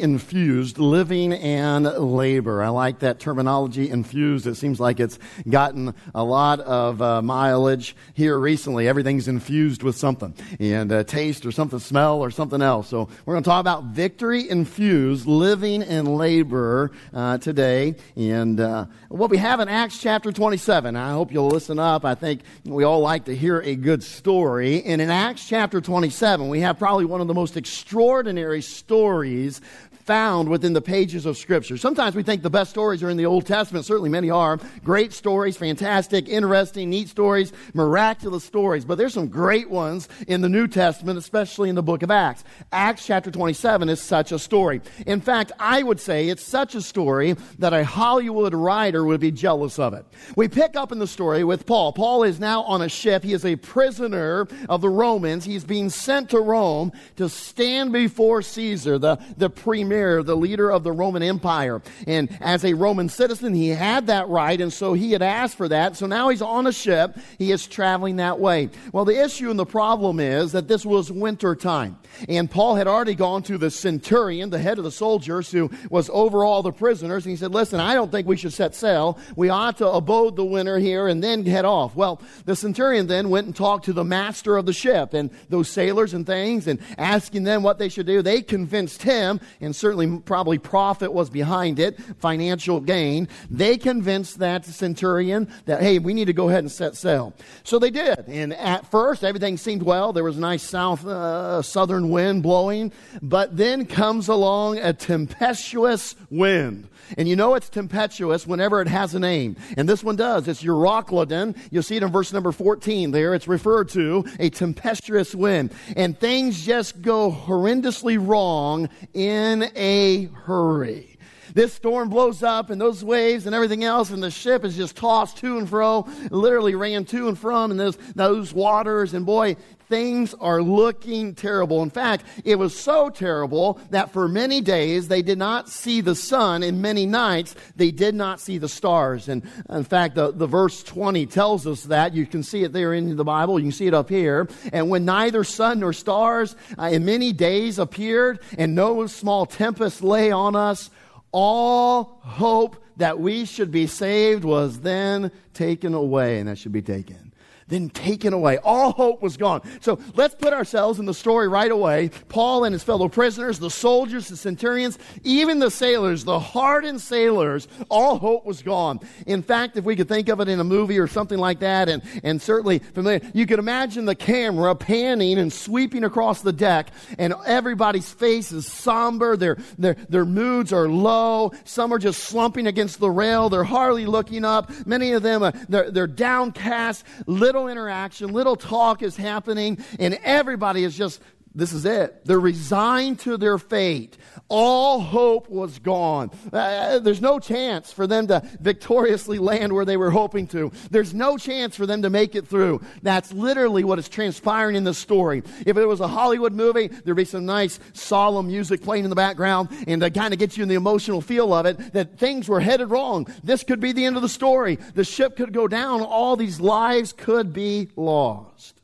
infused living and labor. I like that terminology, infused. It seems like it's gotten a lot of uh, mileage here recently. Everything's infused with something, and uh, taste or something, smell or something else. So we're going to talk about victory infused living and labor uh, today, and uh, what we have in Acts chapter 27. I hope you'll listen up. I think we all like to hear a good story, and in Acts chapter 27, we have probably one of the most extraordinary stories found within the pages of Scripture. Sometimes we think the best stories are in the Old Testament. Certainly many are. Great stories, fantastic, interesting, neat stories, miraculous stories. But there's some great ones in the New Testament, especially in the book of Acts. Acts chapter 27 is such a story. In fact, I would say it's such a story that a Hollywood writer would be jealous of it. We pick up in the story with Paul. Paul is now on a ship. He is a prisoner of the Romans. He's being sent to Rome to stand before Caesar, the, the premier premier, the leader of the Roman Empire. And as a Roman citizen, he had that right, and so he had asked for that. So now he's on a ship. He is traveling that way. Well, the issue and the problem is that this was winter time. And Paul had already gone to the centurion, the head of the soldiers, who was over all the prisoners. And he said, Listen, I don't think we should set sail. We ought to abode the winter here and then head off. Well, the centurion then went and talked to the master of the ship and those sailors and things and asking them what they should do. They convinced him, and certainly probably profit was behind it, financial gain. They convinced that centurion that, hey, we need to go ahead and set sail. So they did. And at first, everything seemed well. There was a nice south, uh, southern wind blowing, but then comes along a tempestuous wind. And you know it's tempestuous whenever it has a name. And this one does. It's Euroclydon. You'll see it in verse number 14 there. It's referred to a tempestuous wind. And things just go horrendously wrong in a hurry this storm blows up and those waves and everything else and the ship is just tossed to and fro literally ran to and from and those, those waters and boy things are looking terrible. In fact, it was so terrible that for many days they did not see the sun, and many nights they did not see the stars. And in fact, the, the verse 20 tells us that. You can see it there in the Bible, you can see it up here. And when neither sun nor stars uh, in many days appeared, and no small tempest lay on us, all hope that we should be saved was then taken away, and that should be taken then taken away. All hope was gone. So let's put ourselves in the story right away. Paul and his fellow prisoners, the soldiers, the centurions, even the sailors, the hardened sailors, all hope was gone. In fact, if we could think of it in a movie or something like that, and, and certainly familiar, you could imagine the camera panning and sweeping across the deck, and everybody's face is somber. Their, their, their moods are low. Some are just slumping against the rail. They're hardly looking up. Many of them, are, they're, they're downcast. Little little interaction, little talk is happening, and everybody is just, this is it. They're resigned to their fate. All hope was gone. Uh, there's no chance for them to victoriously land where they were hoping to. There's no chance for them to make it through. That's literally what is transpiring in the story. If it was a Hollywood movie, there'd be some nice solemn music playing in the background and to kind of get you in the emotional feel of it that things were headed wrong. This could be the end of the story. The ship could go down. All these lives could be lost.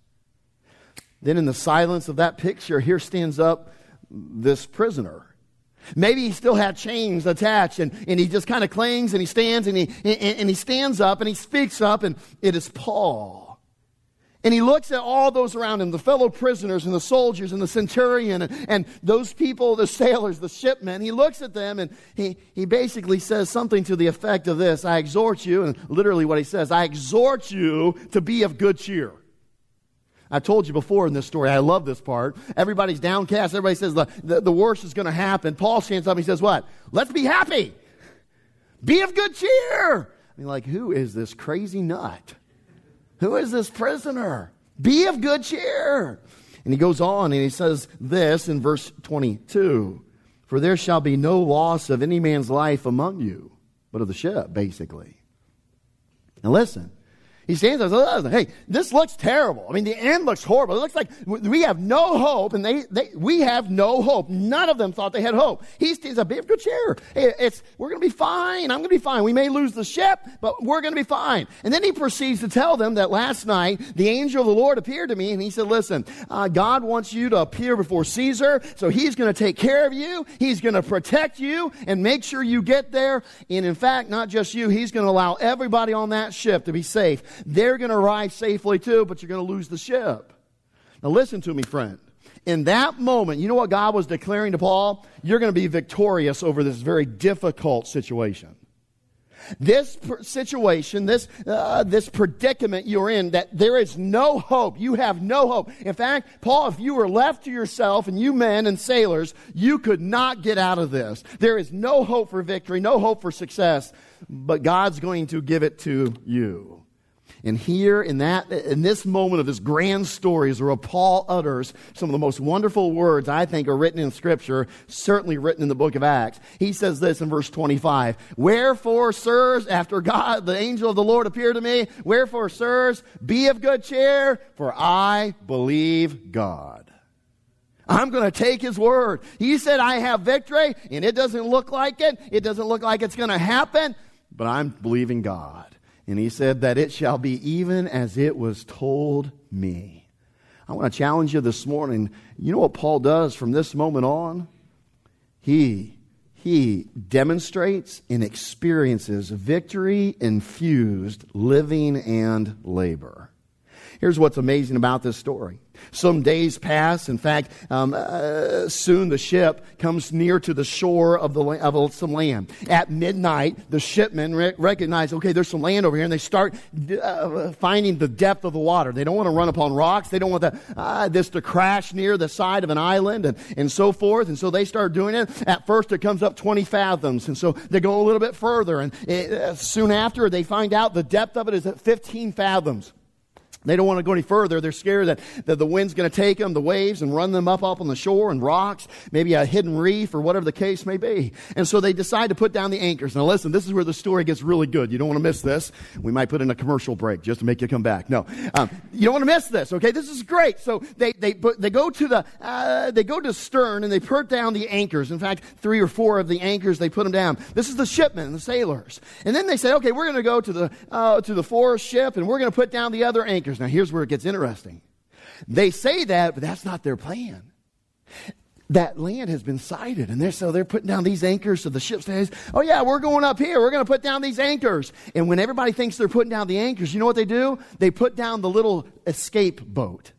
Then, in the silence of that picture, here stands up this prisoner. Maybe he still had chains attached and, and he just kind of clings and he stands and he, and, and he stands up and he speaks up and it is Paul. And he looks at all those around him, the fellow prisoners and the soldiers and the centurion and, and those people, the sailors, the shipmen. He looks at them and he, he basically says something to the effect of this I exhort you, and literally what he says, I exhort you to be of good cheer. I told you before in this story, I love this part. Everybody's downcast. Everybody says the, the, the worst is going to happen. Paul stands up and he says, What? Let's be happy. Be of good cheer. I mean, like, who is this crazy nut? Who is this prisoner? Be of good cheer. And he goes on and he says this in verse 22 For there shall be no loss of any man's life among you, but of the ship, basically. Now listen, He stands there and says, hey, this looks terrible. I mean, the end looks horrible. It looks like we have no hope, and they, they we have no hope. None of them thought they had hope. He stands up, good cheer. It's, we're going to be fine. I'm going to be fine. We may lose the ship, but we're going to be fine. And then he proceeds to tell them that last night, the angel of the Lord appeared to me, and he said, listen, uh, God wants you to appear before Caesar, so he's going to take care of you. He's going to protect you and make sure you get there. And in fact, not just you, he's going to allow everybody on that ship to be safe. They're going to arrive safely too, but you're going to lose the ship. Now, listen to me, friend. In that moment, you know what God was declaring to Paul? You're going to be victorious over this very difficult situation. This situation, this, uh, this predicament you're in, that there is no hope. You have no hope. In fact, Paul, if you were left to yourself and you men and sailors, you could not get out of this. There is no hope for victory, no hope for success, but God's going to give it to you. And here in that, in this moment of this grand story is where Paul utters some of the most wonderful words I think are written in scripture, certainly written in the book of Acts. He says this in verse 25. Wherefore, sirs, after God, the angel of the Lord appeared to me, wherefore, sirs, be of good cheer, for I believe God. I'm going to take his word. He said, I have victory, and it doesn't look like it. It doesn't look like it's going to happen, but I'm believing God. And he said that it shall be even as it was told me. I want to challenge you this morning. You know what Paul does from this moment on? He, he demonstrates and experiences victory infused living and labor. Here's what's amazing about this story. Some days pass. In fact, um, uh, soon the ship comes near to the shore of, the, of some land. At midnight, the shipmen re- recognize, okay, there's some land over here, and they start uh, finding the depth of the water. They don't want to run upon rocks. They don't want the, uh, this to crash near the side of an island and, and so forth. And so they start doing it. At first, it comes up 20 fathoms. And so they go a little bit further. And it, uh, soon after, they find out the depth of it is at 15 fathoms. They don't want to go any further. They're scared that, that the wind's going to take them, the waves, and run them up, up on the shore and rocks, maybe a hidden reef or whatever the case may be. And so they decide to put down the anchors. Now listen, this is where the story gets really good. You don't want to miss this. We might put in a commercial break just to make you come back. No, um, you don't want to miss this. Okay, this is great. So they they put, they go to the uh, they go to stern and they put down the anchors. In fact, three or four of the anchors they put them down. This is the shipmen, the sailors. And then they say, okay, we're going to go to the uh, to the foreship and we're going to put down the other anchors. Now, here's where it gets interesting. They say that, but that's not their plan. That land has been sighted, and they're so they're putting down these anchors so the ship says, Oh yeah, we're going up here, we're gonna put down these anchors. And when everybody thinks they're putting down the anchors, you know what they do? They put down the little escape boat.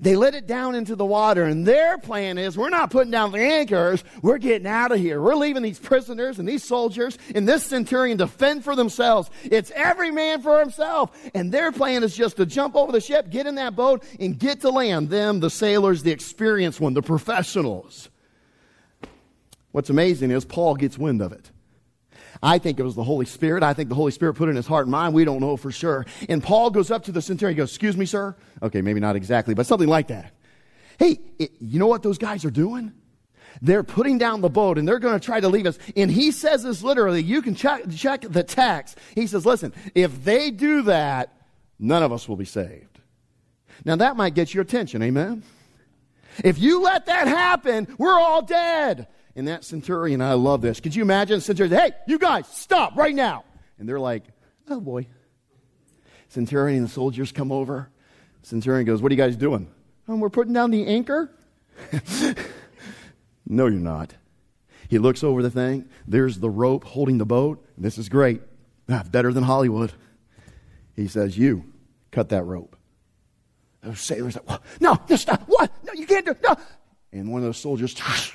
They let it down into the water, and their plan is we're not putting down the anchors, we're getting out of here. We're leaving these prisoners and these soldiers and this centurion to fend for themselves. It's every man for himself. And their plan is just to jump over the ship, get in that boat, and get to land. Them, the sailors, the experienced one, the professionals. What's amazing is Paul gets wind of it. I think it was the Holy Spirit. I think the Holy Spirit put in his heart and mind. We don't know for sure. And Paul goes up to the centurion and goes, Excuse me, sir. Okay, maybe not exactly, but something like that. Hey, it, you know what those guys are doing? They're putting down the boat and they're going to try to leave us. And he says this literally. You can check, check the text. He says, Listen, if they do that, none of us will be saved. Now that might get your attention. Amen. If you let that happen, we're all dead. And that centurion, I love this. Could you imagine? Centurion, hey, you guys, stop right now. And they're like, oh boy. Centurion and the soldiers come over. Centurion goes, what are you guys doing? Oh, we're putting down the anchor. no, you're not. He looks over the thing. There's the rope holding the boat. This is great. Ah, better than Hollywood. He says, You cut that rope. Those sailors are like, No, no, stop. What? No, you can't do it. No. And one of those soldiers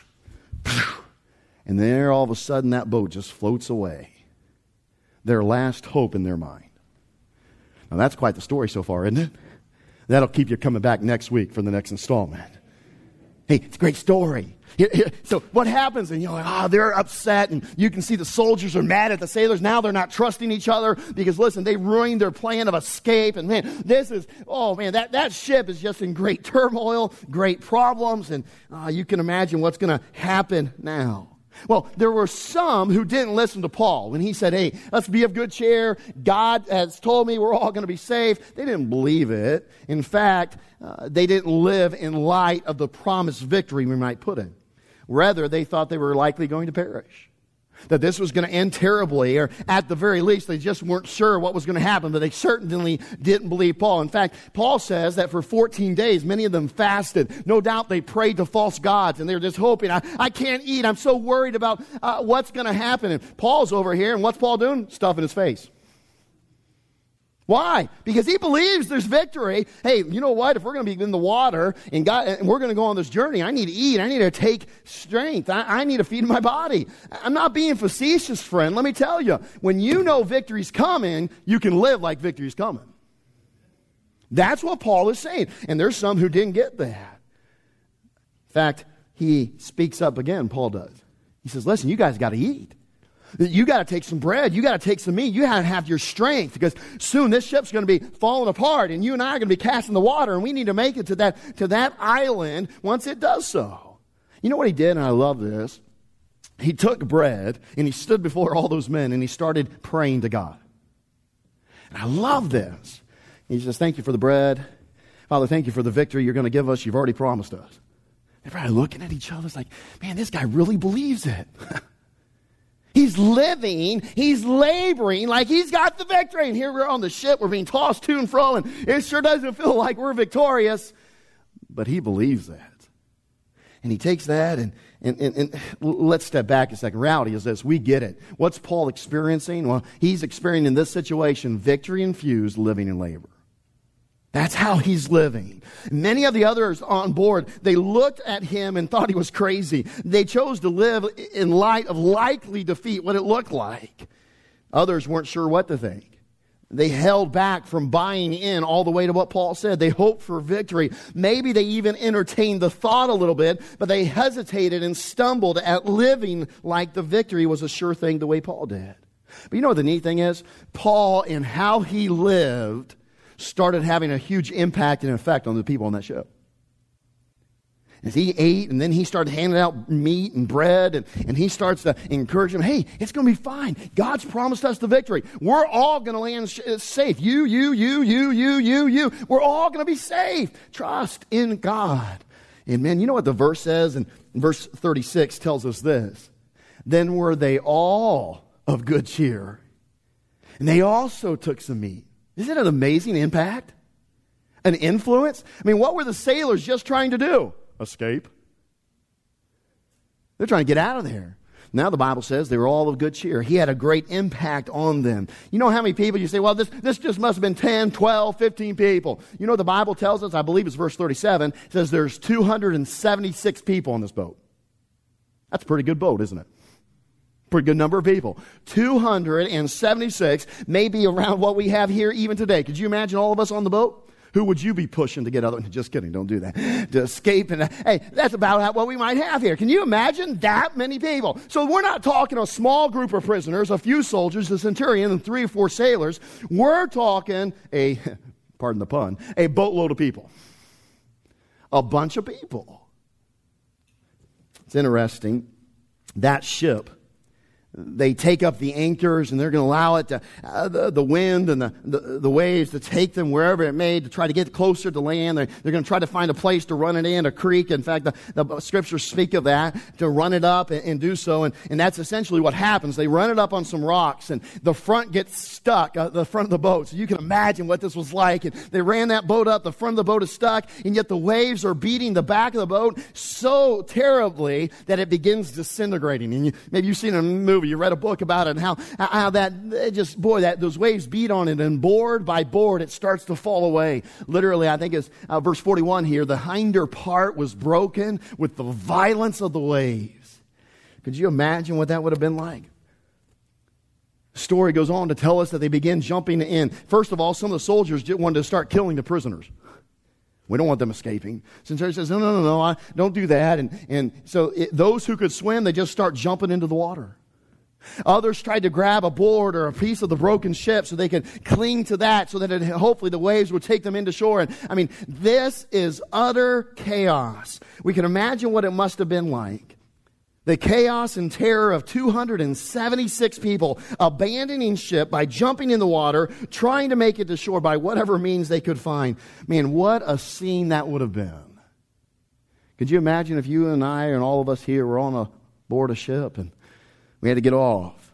and there, all of a sudden, that boat just floats away. Their last hope in their mind. Now, that's quite the story so far, isn't it? That'll keep you coming back next week for the next installment. Hey, it's a great story. So what happens? And you're like, ah, oh, they're upset, and you can see the soldiers are mad at the sailors. Now they're not trusting each other because listen, they ruined their plan of escape. And man, this is, oh man, that, that ship is just in great turmoil, great problems, and uh, you can imagine what's going to happen now. Well, there were some who didn't listen to Paul when he said, Hey, let's be of good cheer. God has told me we're all going to be saved. They didn't believe it. In fact, uh, they didn't live in light of the promised victory we might put in. Rather, they thought they were likely going to perish that this was going to end terribly, or at the very least, they just weren't sure what was going to happen, but they certainly didn't believe Paul. In fact, Paul says that for 14 days, many of them fasted. No doubt they prayed to false gods, and they were just hoping, I, I can't eat. I'm so worried about uh, what's going to happen. And Paul's over here, and what's Paul doing? Stuffing his face. Why? Because he believes there's victory. Hey, you know what? If we're going to be in the water and, God, and we're going to go on this journey, I need to eat. I need to take strength. I, I need to feed my body. I'm not being facetious, friend. Let me tell you, when you know victory's coming, you can live like victory's coming. That's what Paul is saying. And there's some who didn't get that. In fact, he speaks up again, Paul does. He says, Listen, you guys got to eat. You got to take some bread. You got to take some meat. You got to have your strength because soon this ship's going to be falling apart and you and I are going to be cast in the water and we need to make it to that, to that island once it does so. You know what he did? And I love this. He took bread and he stood before all those men and he started praying to God. And I love this. He says, Thank you for the bread. Father, thank you for the victory you're going to give us. You've already promised us. They're probably looking at each other. It's like, man, this guy really believes it. He's living, he's laboring like he's got the victory. And here we're on the ship, we're being tossed to and fro, and it sure doesn't feel like we're victorious. But he believes that. And he takes that, and, and, and, and let's step back a second. Reality is this we get it. What's Paul experiencing? Well, he's experiencing in this situation victory infused living in labor. That's how he's living. Many of the others on board, they looked at him and thought he was crazy. They chose to live in light of likely defeat, what it looked like. Others weren't sure what to think. They held back from buying in all the way to what Paul said. They hoped for victory. Maybe they even entertained the thought a little bit, but they hesitated and stumbled at living like the victory was a sure thing the way Paul did. But you know what the neat thing is? Paul and how he lived started having a huge impact and effect on the people on that ship. As he ate, and then he started handing out meat and bread, and, and he starts to encourage them hey, it's going to be fine. God's promised us the victory. We're all going to land sh- uh, safe. You, you, you, you, you, you, you. We're all going to be safe. Trust in God. And man, you know what the verse says? And verse 36 tells us this. Then were they all of good cheer, and they also took some meat isn't it an amazing impact? An influence? I mean, what were the sailors just trying to do? Escape. They're trying to get out of there. Now the Bible says they were all of good cheer. He had a great impact on them. You know how many people you say, well, this, this just must have been 10, 12, 15 people. You know the Bible tells us, I believe it's verse 37, says there's 276 people on this boat. That's a pretty good boat, isn't it? Pretty good number of people. 276, maybe around what we have here even today. Could you imagine all of us on the boat? Who would you be pushing to get other? Just kidding, don't do that. To escape and hey, that's about what we might have here. Can you imagine that many people? So we're not talking a small group of prisoners, a few soldiers, a centurion, and three or four sailors. We're talking a, pardon the pun, a boatload of people, a bunch of people. It's interesting. That ship they take up the anchors and they're going to allow it to, uh, the, the wind and the, the, the, waves to take them wherever it may to try to get closer to land. They're, they're going to try to find a place to run it in, a creek. In fact, the, the scriptures speak of that, to run it up and, and, do so. And, and that's essentially what happens. They run it up on some rocks and the front gets stuck, uh, the front of the boat. So you can imagine what this was like. And they ran that boat up, the front of the boat is stuck, and yet the waves are beating the back of the boat so terribly that it begins disintegrating. And you, maybe you've seen a movie you read a book about it and how, how that just, boy, that those waves beat on it and board by board it starts to fall away. Literally, I think it's uh, verse 41 here. The hinder part was broken with the violence of the waves. Could you imagine what that would have been like? Story goes on to tell us that they began jumping in. First of all, some of the soldiers wanted to start killing the prisoners. We don't want them escaping. Centurion says, no, no, no, no, I, don't do that. And, and so it, those who could swim, they just start jumping into the water. Others tried to grab a board or a piece of the broken ship so they could cling to that so that it, hopefully the waves would take them into shore. And I mean, this is utter chaos. We can imagine what it must have been like The chaos and terror of 276 people abandoning ship by jumping in the water, trying to make it to shore by whatever means they could find. Man, what a scene that would have been. Could you imagine if you and I and all of us here were on a board a ship and we had to get off?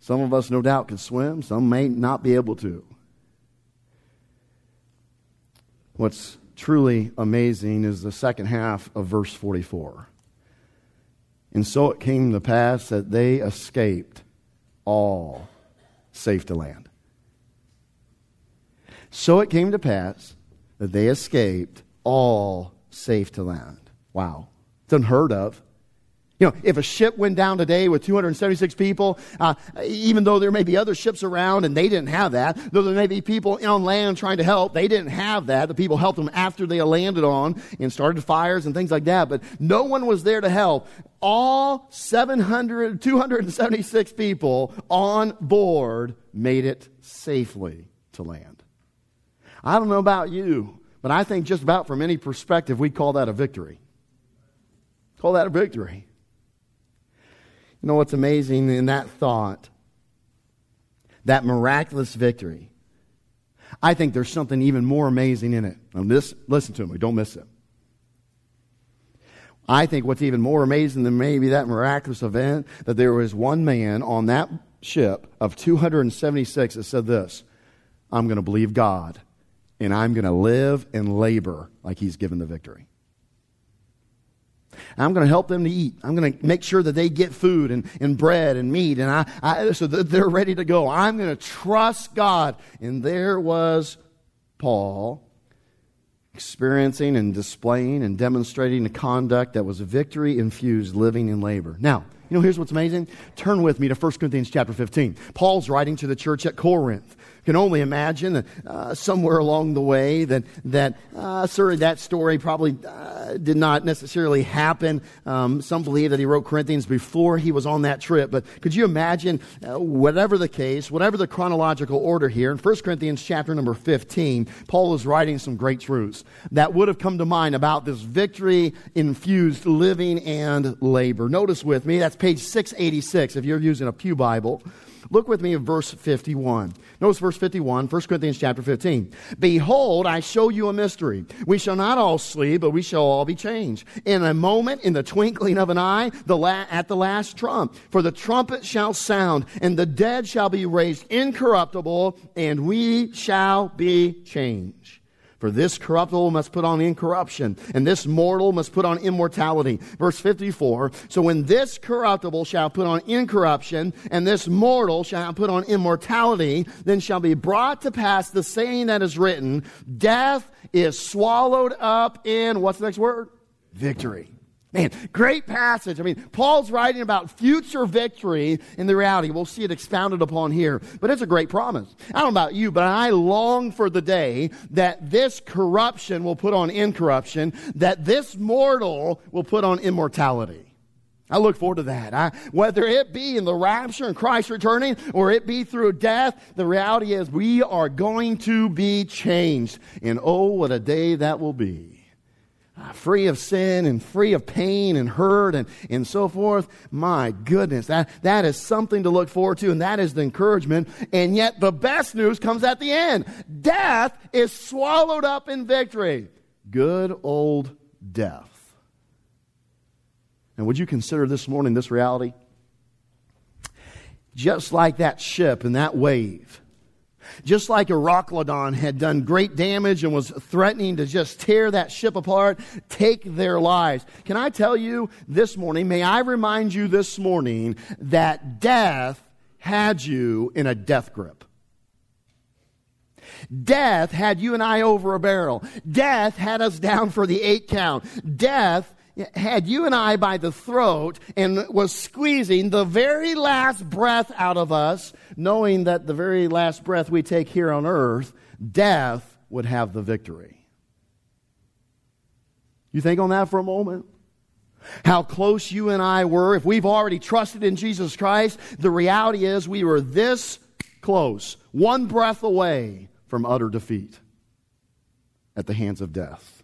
Some of us, no doubt, can swim, some may not be able to. What's truly amazing is the second half of verse 44. And so it came to pass that they escaped all safe to land. So it came to pass that they escaped all safe to land. Wow. It's unheard of. You know, if a ship went down today with 276 people, uh, even though there may be other ships around and they didn't have that, though there may be people on land trying to help, they didn't have that. The people helped them after they landed on and started fires and things like that, but no one was there to help. All 700, 276 people on board made it safely to land. I don't know about you, but I think just about from any perspective, we call that a victory. Call that a victory. You know what's amazing in that thought? That miraculous victory. I think there's something even more amazing in it. This, listen to me, don't miss it. I think what's even more amazing than maybe that miraculous event, that there was one man on that ship of 276 that said this I'm going to believe God, and I'm going to live and labor like He's given the victory. I'm going to help them to eat. I'm going to make sure that they get food and, and bread and meat, and I, I so that they're ready to go. I'm going to trust God. And there was Paul experiencing and displaying and demonstrating a conduct that was victory infused living in labor. Now, you know, here's what's amazing. Turn with me to 1 Corinthians chapter 15. Paul's writing to the church at Corinth can only imagine uh, somewhere along the way that that uh, that story probably uh, did not necessarily happen. Um, some believe that he wrote Corinthians before he was on that trip. But could you imagine, uh, whatever the case, whatever the chronological order here, in 1 Corinthians chapter number 15, Paul is writing some great truths that would have come to mind about this victory infused living and labor. Notice with me, that's page 686 if you're using a Pew Bible. Look with me at verse 51. Notice verse 51, 1 Corinthians chapter 15. Behold, I show you a mystery. We shall not all sleep, but we shall all be changed. In a moment, in the twinkling of an eye, the la- at the last trump. For the trumpet shall sound, and the dead shall be raised incorruptible, and we shall be changed. For this corruptible must put on incorruption, and this mortal must put on immortality. Verse 54 So when this corruptible shall put on incorruption, and this mortal shall put on immortality, then shall be brought to pass the saying that is written Death is swallowed up in, what's the next word? Victory. Man, great passage. I mean, Paul's writing about future victory in the reality. We'll see it expounded upon here, but it's a great promise. I don't know about you, but I long for the day that this corruption will put on incorruption, that this mortal will put on immortality. I look forward to that. I, whether it be in the rapture and Christ returning or it be through death, the reality is we are going to be changed. And oh, what a day that will be. Uh, free of sin and free of pain and hurt and, and so forth. My goodness, that, that is something to look forward to, and that is the encouragement. And yet, the best news comes at the end death is swallowed up in victory. Good old death. And would you consider this morning this reality? Just like that ship and that wave just like Euroclydon had done great damage and was threatening to just tear that ship apart, take their lives. Can I tell you this morning, may I remind you this morning that death had you in a death grip. Death had you and I over a barrel. Death had us down for the eight count. Death had you and I by the throat and was squeezing the very last breath out of us, knowing that the very last breath we take here on earth, death would have the victory. You think on that for a moment? How close you and I were. If we've already trusted in Jesus Christ, the reality is we were this close, one breath away from utter defeat at the hands of death.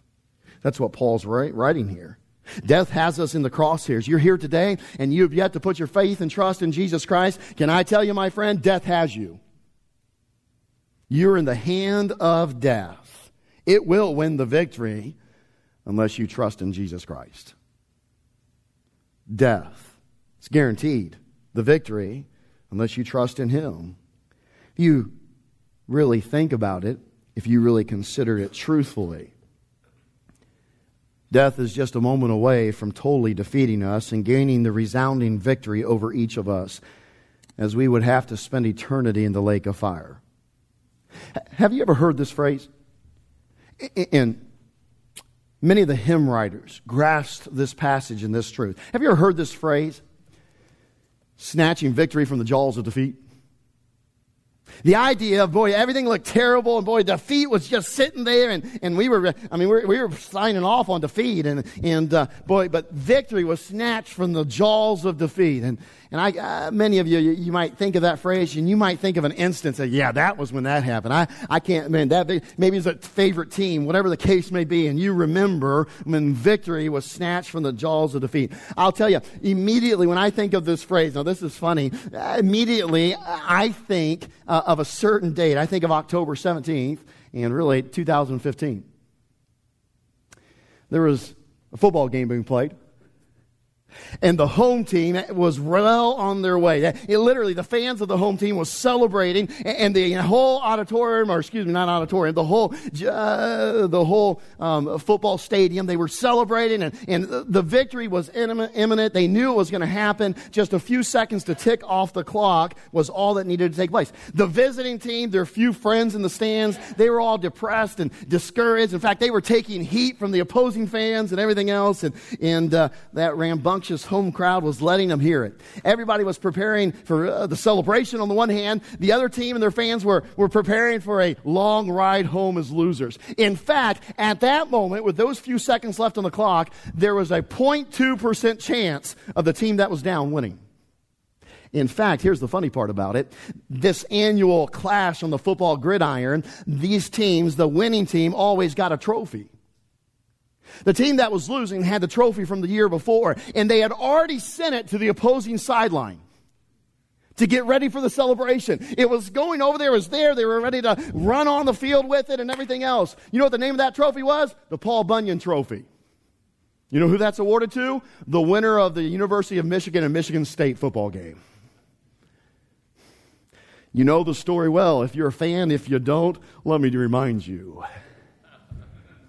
That's what Paul's writing here. Death has us in the crosshairs. You're here today and you've yet to put your faith and trust in Jesus Christ. Can I tell you, my friend, death has you. You're in the hand of death. It will win the victory unless you trust in Jesus Christ. Death. It's guaranteed. The victory unless you trust in Him. If you really think about it, if you really consider it truthfully, Death is just a moment away from totally defeating us and gaining the resounding victory over each of us, as we would have to spend eternity in the lake of fire. Have you ever heard this phrase? And many of the hymn writers grasped this passage and this truth. Have you ever heard this phrase? Snatching victory from the jaws of defeat. The idea of, boy, everything looked terrible, and boy, defeat was just sitting there, and, and we were, I mean, we were, we were signing off on defeat, and, and uh, boy, but victory was snatched from the jaws of defeat. And, and I, uh, many of you, you, you, might think of that phrase, and you might think of an instance that, yeah, that was when that happened. I, I can't, man, that, maybe it's a favorite team, whatever the case may be, and you remember when victory was snatched from the jaws of defeat. I'll tell you, immediately when I think of this phrase, now this is funny, uh, immediately I think uh, of a certain date. I think of October 17th, and really 2015. There was a football game being played and the home team was well on their way. It, literally, the fans of the home team was celebrating, and the whole auditorium, or excuse me, not auditorium, the whole uh, the whole um, football stadium, they were celebrating, and, and the victory was imminent. They knew it was going to happen. Just a few seconds to tick off the clock was all that needed to take place. The visiting team, their few friends in the stands, they were all depressed and discouraged. In fact, they were taking heat from the opposing fans and everything else, and and uh, that rambunctious rambunctious home crowd was letting them hear it. Everybody was preparing for uh, the celebration on the one hand. The other team and their fans were, were preparing for a long ride home as losers. In fact, at that moment, with those few seconds left on the clock, there was a 0.2% chance of the team that was down winning. In fact, here's the funny part about it. This annual clash on the football gridiron, these teams, the winning team always got a trophy. The team that was losing had the trophy from the year before, and they had already sent it to the opposing sideline to get ready for the celebration. It was going over there, it was there, they were ready to run on the field with it and everything else. You know what the name of that trophy was? The Paul Bunyan Trophy. You know who that's awarded to? The winner of the University of Michigan and Michigan State football game. You know the story well. If you're a fan, if you don't, let me remind you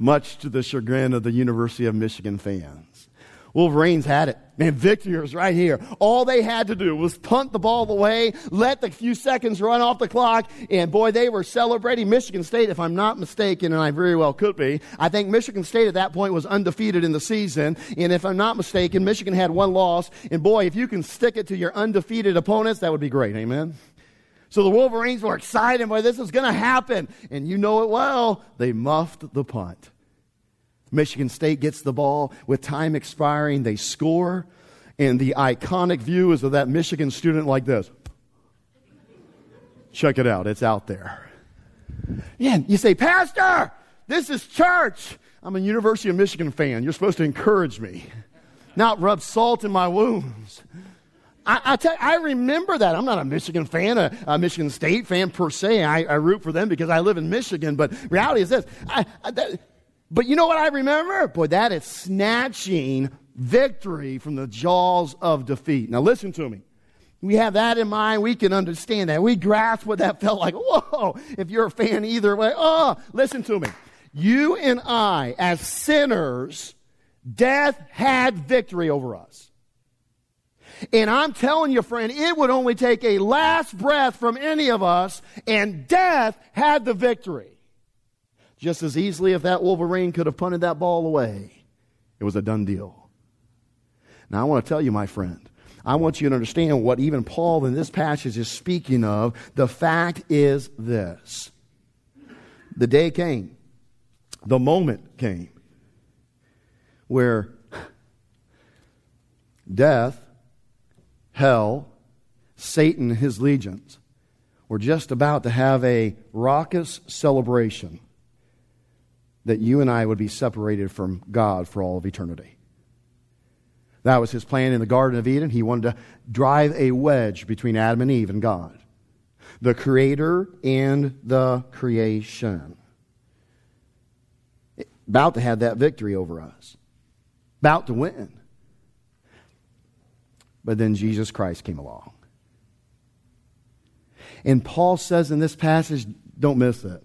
much to the chagrin of the University of Michigan fans. Wolverines had it. Man, victory was right here. All they had to do was punt the ball away, let the few seconds run off the clock, and boy, they were celebrating Michigan State, if I'm not mistaken, and I very well could be. I think Michigan State at that point was undefeated in the season, and if I'm not mistaken, Michigan had one loss, and boy, if you can stick it to your undefeated opponents, that would be great. Amen? So the Wolverines were excited, boy, this is going to happen. And you know it well. They muffed the punt. Michigan State gets the ball with time expiring. They score. And the iconic view is of that Michigan student like this. Check it out. It's out there. Yeah, you say, Pastor, this is church. I'm a University of Michigan fan. You're supposed to encourage me, not rub salt in my wounds. I, I, tell, I remember that. I'm not a Michigan fan, a, a Michigan State fan per se. I, I, root for them because I live in Michigan. But reality is this: I, that, but you know what I remember? Boy, that is snatching victory from the jaws of defeat. Now, listen to me. We have that in mind. We can understand that. We grasp what that felt like. Whoa, if you're a fan either way. Oh, listen to me. You and I, as sinners, death had victory over us. And I'm telling you, friend, it would only take a last breath from any of us, and death had the victory just as easily if that Wolverine could have punted that ball away. It was a done deal. Now, I want to tell you, my friend, I want you to understand what even Paul in this passage is speaking of. The fact is this the day came, the moment came where death, hell, Satan, his legions were just about to have a raucous celebration that you and I would be separated from God for all of eternity. That was his plan in the Garden of Eden. He wanted to drive a wedge between Adam and Eve and God, the Creator and the creation. About to have that victory over us, about to win. But then Jesus Christ came along. And Paul says in this passage, don't miss it.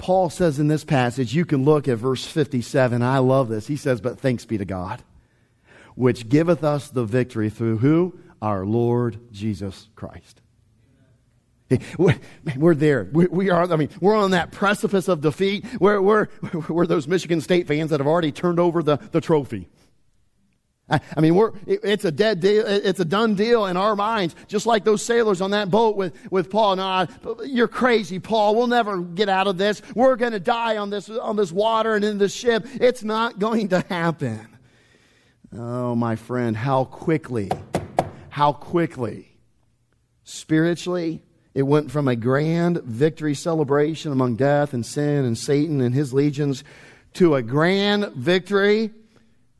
Paul says in this passage, you can look at verse 57. I love this. He says, But thanks be to God, which giveth us the victory through who? Our Lord Jesus Christ. We're there. We are, I mean, we're on that precipice of defeat. We're, we're, we're those Michigan State fans that have already turned over the, the trophy. I mean, we're, it's a dead deal. It's a done deal in our minds, just like those sailors on that boat with, with Paul. No, you're crazy, Paul. We'll never get out of this. We're going to die on this, on this water and in this ship. It's not going to happen. Oh, my friend, how quickly, how quickly, spiritually, it went from a grand victory celebration among death and sin and Satan and his legions to a grand victory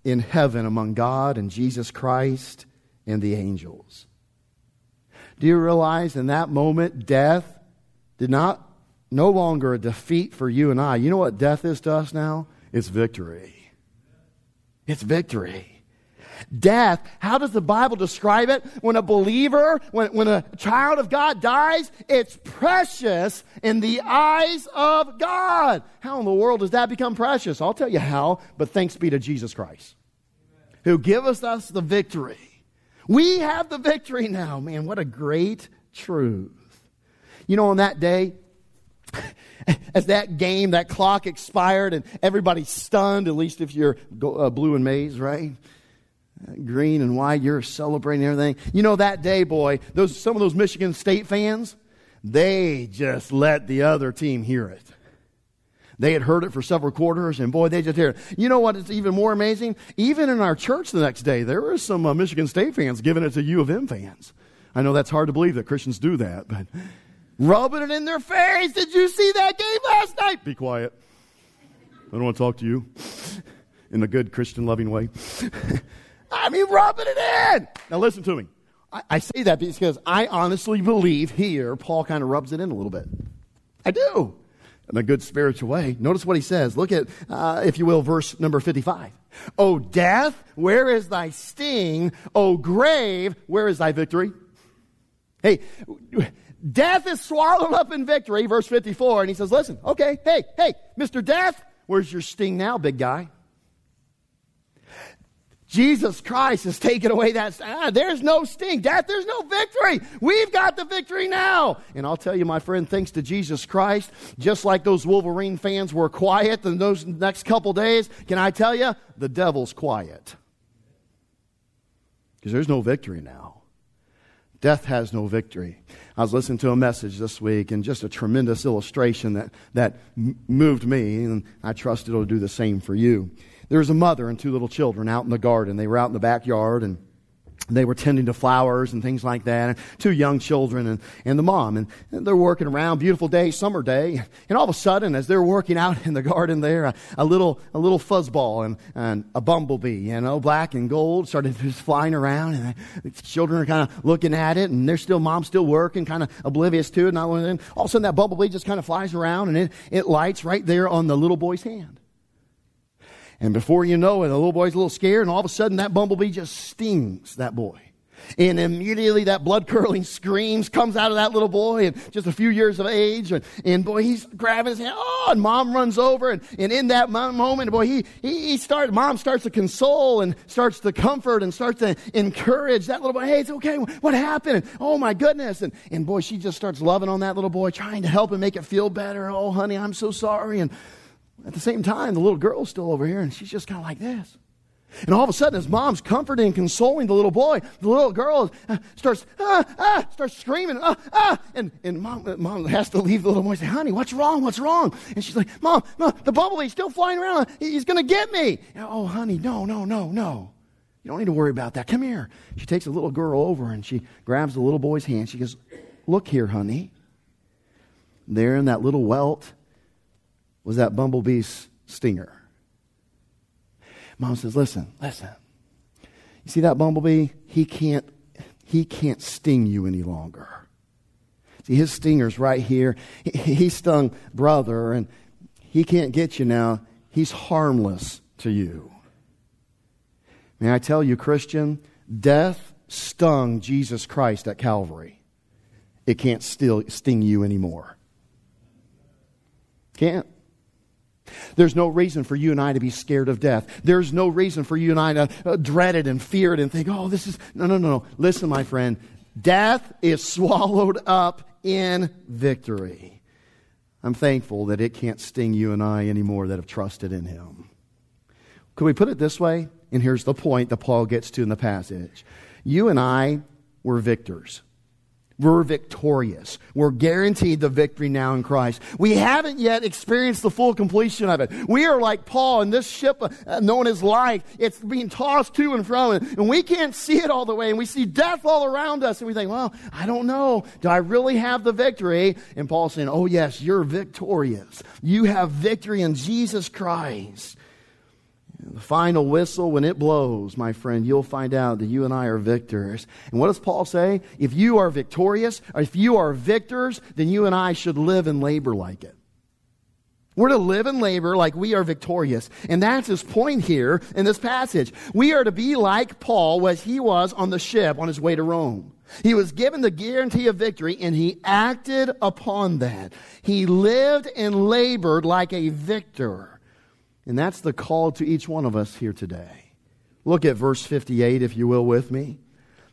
in heaven among God and Jesus Christ and the angels. Do you realize in that moment, death did not, no longer a defeat for you and I. You know what death is to us now? It's victory. It's victory. Death, how does the Bible describe it? When a believer, when, when a child of God dies, it's precious in the eyes of God. How in the world does that become precious? I'll tell you how, but thanks be to Jesus Christ, who gives us the victory. We have the victory now. Man, what a great truth. You know, on that day, as that game, that clock expired and everybody's stunned, at least if you're uh, blue and maize, right? Green and white. You're celebrating everything. You know that day, boy. Those some of those Michigan State fans, they just let the other team hear it. They had heard it for several quarters, and boy, they just hear it. You know what is even more amazing? Even in our church the next day, there were some uh, Michigan State fans giving it to U of M fans. I know that's hard to believe that Christians do that, but rubbing it in their face. Did you see that game last night? Be quiet. I don't want to talk to you in a good Christian loving way. I mean, rubbing it in. Now, listen to me. I, I say that because I honestly believe here Paul kind of rubs it in a little bit. I do. In a good spiritual way. Notice what he says. Look at, uh, if you will, verse number 55. O death, where is thy sting? O grave, where is thy victory? Hey, death is swallowed up in victory, verse 54. And he says, listen, okay, hey, hey, Mr. Death, where's your sting now, big guy? Jesus Christ has taken away that. Ah, there's no sting. Death, there's no victory. We've got the victory now. And I'll tell you, my friend, thanks to Jesus Christ, just like those Wolverine fans were quiet in those next couple days, can I tell you, the devil's quiet. Because there's no victory now. Death has no victory. I was listening to a message this week and just a tremendous illustration that, that moved me, and I trust it'll do the same for you there was a mother and two little children out in the garden. They were out in the backyard and they were tending to flowers and things like that. And two young children and, and the mom. And, they're working around, beautiful day, summer day. And all of a sudden, as they're working out in the garden there, a, a little, a little fuzzball and, and a bumblebee, you know, black and gold started just flying around. And the children are kind of looking at it and they're still, mom's still working, kind of oblivious to it. And all of a sudden that bumblebee just kind of flies around and it, it lights right there on the little boy's hand. And before you know it, the little boy's a little scared, and all of a sudden that bumblebee just stings that boy. And immediately that blood curdling screams comes out of that little boy and just a few years of age. And, and boy, he's grabbing his hand. Oh, and mom runs over. And, and in that moment, boy, he, he, he starts, mom starts to console and starts to comfort and starts to encourage that little boy. Hey, it's okay. What happened? And, oh my goodness. And, and boy, she just starts loving on that little boy, trying to help him make it feel better. Oh, honey, I'm so sorry. And at the same time, the little girl's still over here, and she's just kind of like this. And all of a sudden, as mom's comforting and consoling the little boy, the little girl uh, starts, ah, ah, starts screaming, ah, ah. And, and mom, uh, mom has to leave the little boy and say, honey, what's wrong? What's wrong? And she's like, mom, mom the bumblebee's still flying around. He's going to get me. And, oh, honey, no, no, no, no. You don't need to worry about that. Come here. She takes the little girl over and she grabs the little boy's hand. She goes, look here, honey. There in that little welt was that bumblebee's stinger. Mom says, Listen, listen. You see that bumblebee? He can't, he can't sting you any longer. See, his stinger's right here. He, he stung brother, and he can't get you now. He's harmless to you. May I tell you, Christian, death stung Jesus Christ at Calvary. It can't still sting you anymore. Can't. There's no reason for you and I to be scared of death. There's no reason for you and I to uh, dread it and fear it and think, oh, this is. No, no, no, no. Listen, my friend. Death is swallowed up in victory. I'm thankful that it can't sting you and I anymore that have trusted in Him. Could we put it this way? And here's the point that Paul gets to in the passage. You and I were victors. We're victorious. We're guaranteed the victory now in Christ. We haven't yet experienced the full completion of it. We are like Paul in this ship uh, known as life. It's being tossed to and from, and we can't see it all the way. And we see death all around us, and we think, well, I don't know. Do I really have the victory? And Paul's saying, oh, yes, you're victorious. You have victory in Jesus Christ. The final whistle, when it blows, my friend, you'll find out that you and I are victors. And what does Paul say? If you are victorious, or if you are victors, then you and I should live and labor like it. We're to live and labor like we are victorious. And that's his point here in this passage. We are to be like Paul as he was on the ship on his way to Rome. He was given the guarantee of victory and he acted upon that. He lived and labored like a victor. And that's the call to each one of us here today. Look at verse 58, if you will, with me.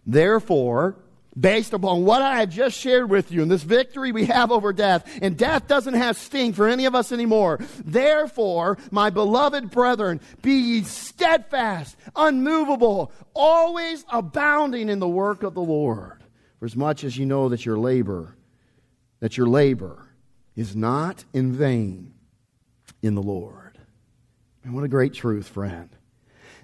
Therefore, based upon what I have just shared with you and this victory we have over death, and death doesn't have sting for any of us anymore. Therefore, my beloved brethren, be ye steadfast, unmovable, always abounding in the work of the Lord. For as much as you know that your labor, that your labor is not in vain in the Lord. And what a great truth, friend.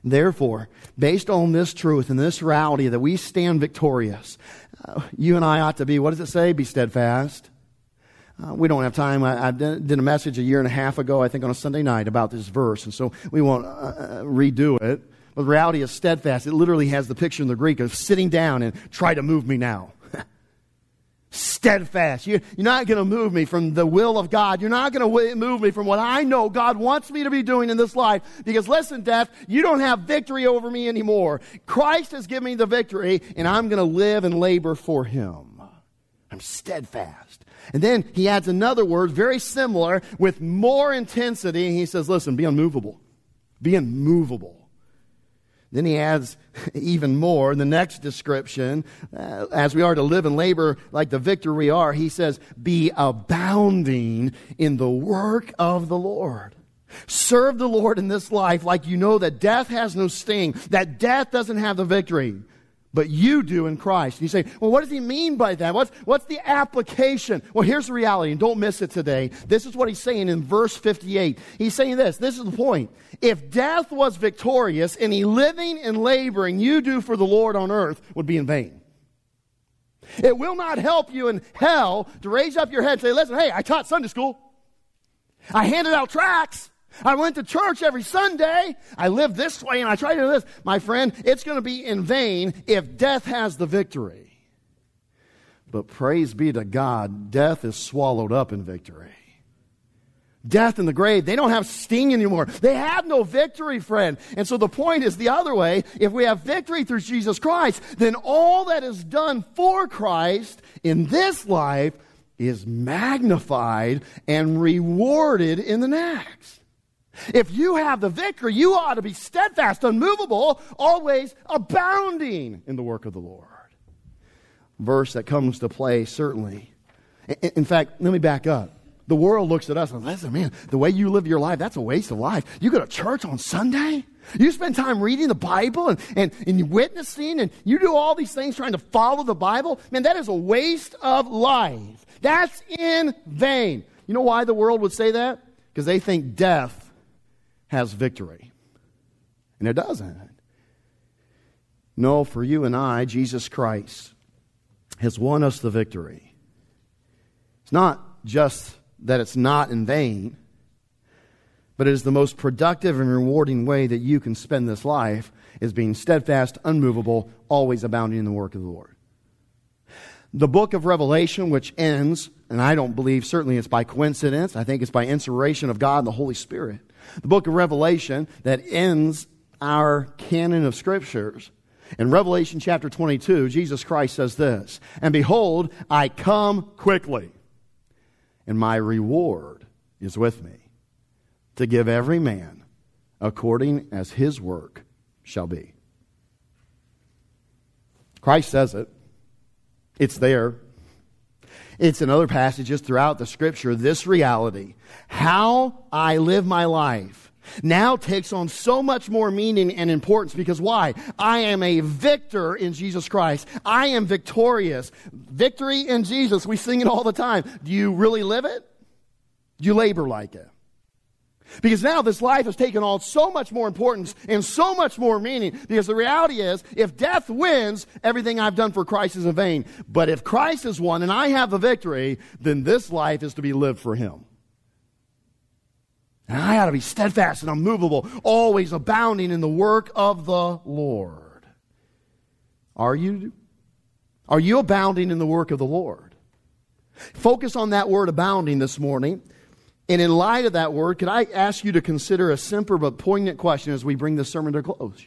Therefore, based on this truth and this reality that we stand victorious, uh, you and I ought to be, what does it say? Be steadfast. Uh, we don't have time. I, I, did a message a year and a half ago, I think on a Sunday night, about this verse, and so we won't uh, uh redo it. But the reality is steadfast. It literally has the picture in the Greek of sitting down and try to move me now steadfast. You're, you're not going to move me from the will of God. You're not going to move me from what I know God wants me to be doing in this life. Because listen, death, you don't have victory over me anymore. Christ has given me the victory, and I'm going to live and labor for Him. I'm steadfast. And then he adds another word, very similar, with more intensity. He says, listen, be unmovable. Be unmovable. Then he adds even more in the next description, uh, as we are to live and labor like the victor we are, he says, be abounding in the work of the Lord. Serve the Lord in this life like you know that death has no sting, that death doesn't have the victory but you do in Christ. And you say, well, what does he mean by that? What's, what's the application? Well, here's the reality, and don't miss it today. This is what he's saying in verse 58. He's saying this. This is the point. If death was victorious, any living and laboring you do for the Lord on earth would be in vain. It will not help you in hell to raise up your head and say, listen, hey, I taught Sunday school. I handed out tracts. I went to church every Sunday. I lived this way and I tried to do this. My friend, it's going to be in vain if death has the victory. But praise be to God, death is swallowed up in victory. Death and the grave, they don't have sting anymore. They have no victory, friend. And so the point is the other way. If we have victory through Jesus Christ, then all that is done for Christ in this life is magnified and rewarded in the next. If you have the victory, you ought to be steadfast, unmovable, always abounding in the work of the Lord. Verse that comes to play, certainly. In fact, let me back up. The world looks at us and says, man, the way you live your life, that's a waste of life. You go to church on Sunday? You spend time reading the Bible and, and, and witnessing, and you do all these things trying to follow the Bible? Man, that is a waste of life. That's in vain. You know why the world would say that? Because they think death has victory. And it doesn't. No, for you and I, Jesus Christ has won us the victory. It's not just that it's not in vain, but it is the most productive and rewarding way that you can spend this life is being steadfast, unmovable, always abounding in the work of the Lord. The book of Revelation, which ends, and I don't believe certainly it's by coincidence, I think it's by inspiration of God and the Holy Spirit. The book of Revelation that ends our canon of scriptures. In Revelation chapter 22, Jesus Christ says this, And behold, I come quickly, and my reward is with me, to give every man according as his work shall be. Christ says it. It's there. It's in other passages throughout the scripture. This reality, how I live my life, now takes on so much more meaning and importance because why? I am a victor in Jesus Christ. I am victorious. Victory in Jesus. We sing it all the time. Do you really live it? Do you labor like it? Because now this life has taken on so much more importance and so much more meaning. Because the reality is, if death wins, everything I've done for Christ is in vain. But if Christ has won and I have the victory, then this life is to be lived for Him. And I ought to be steadfast and unmovable, always abounding in the work of the Lord. Are you? Are you abounding in the work of the Lord? Focus on that word abounding this morning and in light of that word, could I ask you to consider a simple but poignant question as we bring this sermon to a close?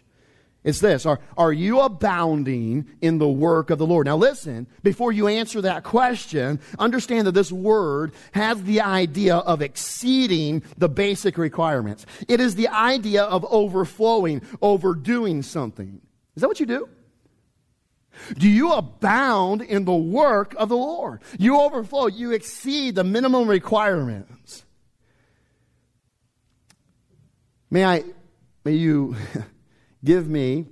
It's this are, are you abounding in the work of the Lord? Now, listen, before you answer that question, understand that this word has the idea of exceeding the basic requirements. It is the idea of overflowing, overdoing something. Is that what you do? Do you abound in the work of the Lord? You overflow, you exceed the minimum requirements. May I, may you give me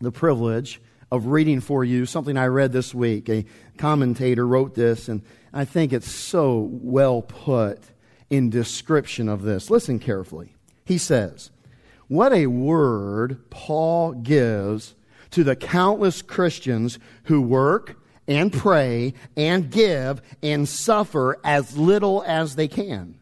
the privilege of reading for you something I read this week. A commentator wrote this, and I think it's so well put in description of this. Listen carefully. He says, What a word Paul gives to the countless Christians who work and pray and give and suffer as little as they can.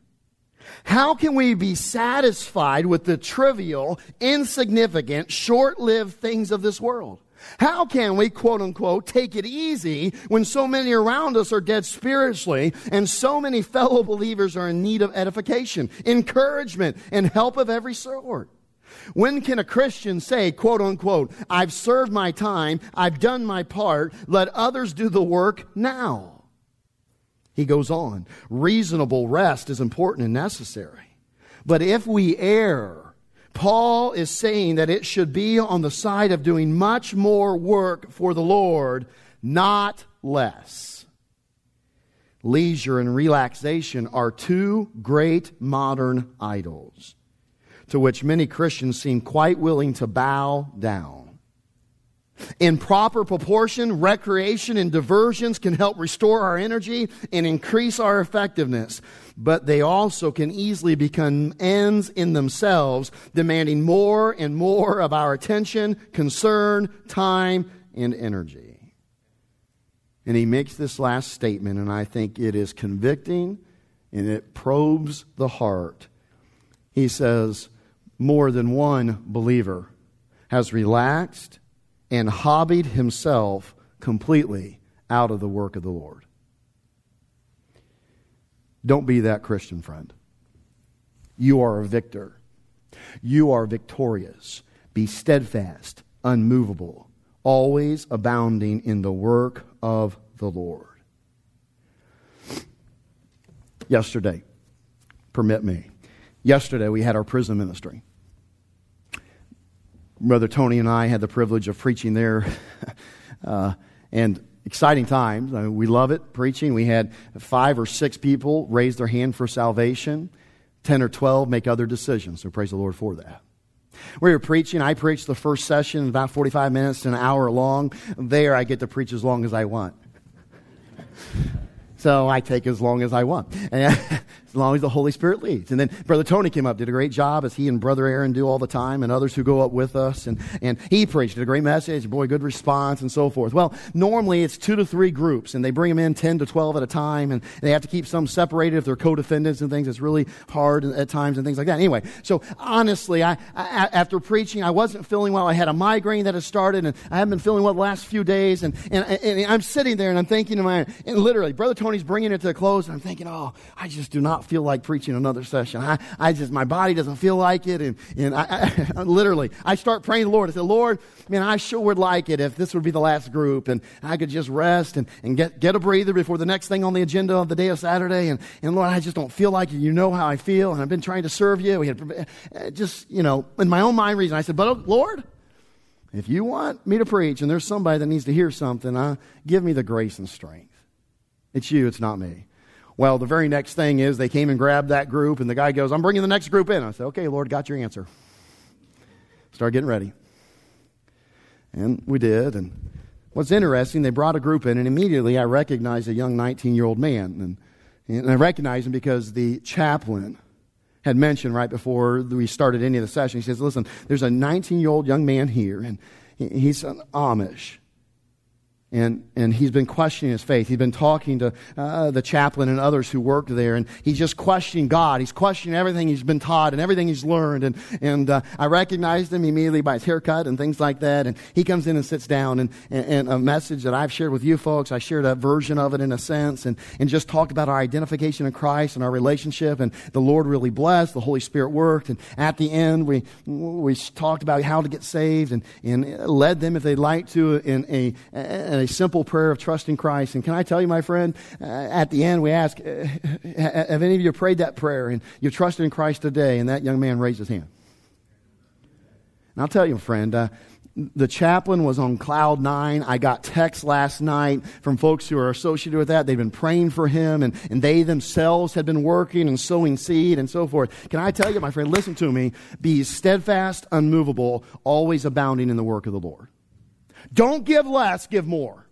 How can we be satisfied with the trivial, insignificant, short-lived things of this world? How can we, quote unquote, take it easy when so many around us are dead spiritually and so many fellow believers are in need of edification, encouragement, and help of every sort? When can a Christian say, quote unquote, I've served my time, I've done my part, let others do the work now? He goes on, reasonable rest is important and necessary. But if we err, Paul is saying that it should be on the side of doing much more work for the Lord, not less. Leisure and relaxation are two great modern idols to which many Christians seem quite willing to bow down. In proper proportion, recreation and diversions can help restore our energy and increase our effectiveness, but they also can easily become ends in themselves, demanding more and more of our attention, concern, time, and energy. And he makes this last statement, and I think it is convicting and it probes the heart. He says, More than one believer has relaxed and hobbied himself completely out of the work of the Lord. Don't be that Christian friend. You are a victor. You are victorious. Be steadfast, unmovable, always abounding in the work of the Lord. Yesterday, permit me. Yesterday, we had our prison ministry. Brother Tony and I had the privilege of preaching there, uh, and exciting times. I mean, we love it, preaching. We had five or six people raise their hand for salvation, 10 or 12 make other decisions. So praise the Lord for that. We were preaching. I preached the first session about 45 minutes to an hour long. There, I get to preach as long as I want. so I take as long as I want. as long as the Holy Spirit leads. And then Brother Tony came up, did a great job as he and Brother Aaron do all the time, and others who go up with us. And, and he preached, did a great message, boy, good response, and so forth. Well, normally it's two to three groups, and they bring them in 10 to 12 at a time, and they have to keep some separated if they're co defendants and things. It's really hard at times and things like that. Anyway, so honestly, I, I, after preaching, I wasn't feeling well. I had a migraine that had started, and I haven't been feeling well the last few days. And, and, and I'm sitting there and I'm thinking to my, and literally, Brother Tony's bringing it to a close, and I'm thinking, oh, I just do not feel like preaching another session. I, I just, my body doesn't feel like it. And, and I, I literally, I start praying the Lord. I said, Lord, man, I sure would like it if this would be the last group and I could just rest and, and get, get a breather before the next thing on the agenda of the day of Saturday. And, and Lord, I just don't feel like it. You know how I feel. And I've been trying to serve you. We had uh, just, you know, in my own mind reason, I said, but Lord, if you want me to preach and there's somebody that needs to hear something, uh, give me the grace and strength. It's you, it's not me. Well, the very next thing is they came and grabbed that group, and the guy goes, I'm bringing the next group in. I said, Okay, Lord, got your answer. Start getting ready. And we did. And what's interesting, they brought a group in, and immediately I recognized a young 19 year old man. And, and I recognized him because the chaplain had mentioned right before we started any of the session. He says, Listen, there's a 19 year old young man here, and he's an Amish. And, and he's been questioning his faith. He's been talking to uh, the chaplain and others who worked there, and he's just questioning God. He's questioning everything he's been taught and everything he's learned. And, and uh, I recognized him immediately by his haircut and things like that. And he comes in and sits down, and, and, and a message that I've shared with you folks, I shared a version of it in a sense, and, and just talked about our identification in Christ and our relationship. And the Lord really blessed, the Holy Spirit worked. And at the end, we, we talked about how to get saved and, and led them, if they'd like to, in a, a a simple prayer of trust in Christ. And can I tell you, my friend, uh, at the end we ask, uh, have any of you prayed that prayer and you trusted in Christ today? And that young man raised his hand. And I'll tell you, my friend, uh, the chaplain was on cloud nine. I got texts last night from folks who are associated with that. They've been praying for him, and, and they themselves had been working and sowing seed and so forth. Can I tell you, my friend, listen to me. Be steadfast, unmovable, always abounding in the work of the Lord. Don't give less, give more.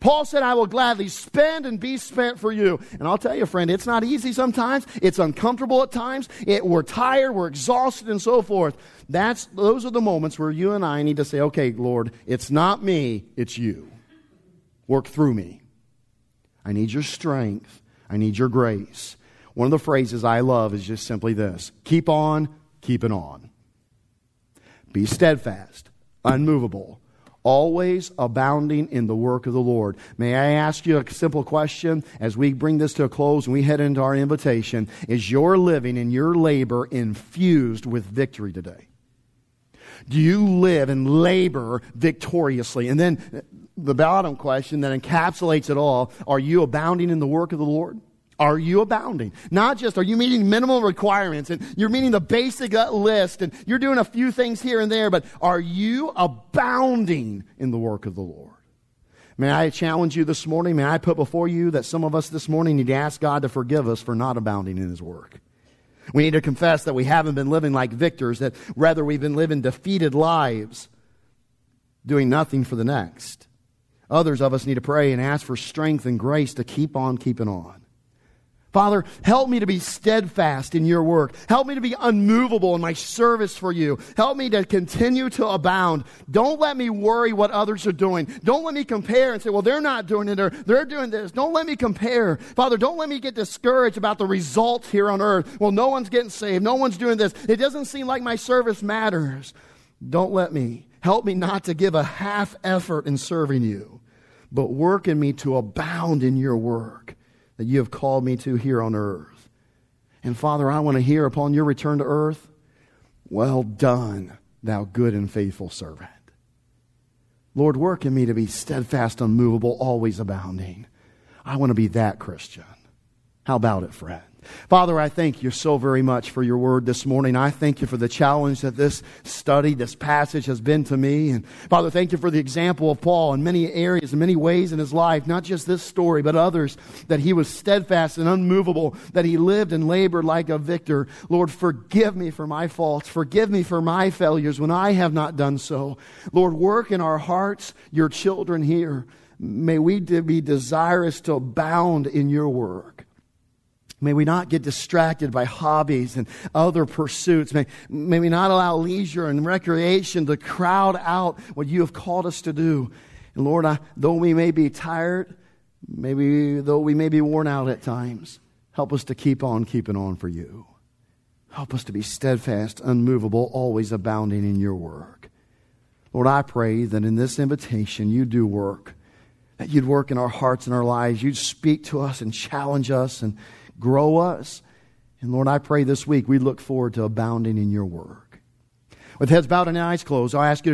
Paul said, I will gladly spend and be spent for you. And I'll tell you, friend, it's not easy sometimes. It's uncomfortable at times. It, we're tired, we're exhausted, and so forth. That's, those are the moments where you and I need to say, okay, Lord, it's not me, it's you. Work through me. I need your strength. I need your grace. One of the phrases I love is just simply this keep on keeping on. Be steadfast, unmovable always abounding in the work of the Lord. May I ask you a simple question as we bring this to a close and we head into our invitation? Is your living and your labor infused with victory today? Do you live and labor victoriously? And then the bottom question that encapsulates it all are you abounding in the work of the Lord? Are you abounding? Not just are you meeting minimal requirements and you're meeting the basic uh, list and you're doing a few things here and there, but are you abounding in the work of the Lord? May I challenge you this morning? May I put before you that some of us this morning need to ask God to forgive us for not abounding in His work. We need to confess that we haven't been living like victors, that rather we've been living defeated lives, doing nothing for the next. Others of us need to pray and ask for strength and grace to keep on keeping on. Father, help me to be steadfast in your work. Help me to be unmovable in my service for you. Help me to continue to abound. Don't let me worry what others are doing. Don't let me compare and say, well, they're not doing it or they're doing this. Don't let me compare. Father, don't let me get discouraged about the results here on earth. Well, no one's getting saved. No one's doing this. It doesn't seem like my service matters. Don't let me. Help me not to give a half effort in serving you, but work in me to abound in your work that you have called me to here on earth. And Father, I want to hear upon your return to earth, well done, thou good and faithful servant. Lord, work in me to be steadfast, unmovable, always abounding. I want to be that Christian. How about it, friend? Father, I thank you so very much for your word this morning. I thank you for the challenge that this study, this passage has been to me. And Father, thank you for the example of Paul in many areas, in many ways in his life, not just this story, but others, that he was steadfast and unmovable, that he lived and labored like a victor. Lord, forgive me for my faults. Forgive me for my failures when I have not done so. Lord, work in our hearts, your children here. May we be desirous to abound in your work. May we not get distracted by hobbies and other pursuits. May, may we not allow leisure and recreation to crowd out what you have called us to do. And Lord, I, though we may be tired, maybe though we may be worn out at times, help us to keep on keeping on for you. Help us to be steadfast, unmovable, always abounding in your work. Lord, I pray that in this invitation you do work, that you'd work in our hearts and our lives. You'd speak to us and challenge us and grow us. And Lord, I pray this week we look forward to abounding in your work. With heads bowed and eyes closed, I'll ask you to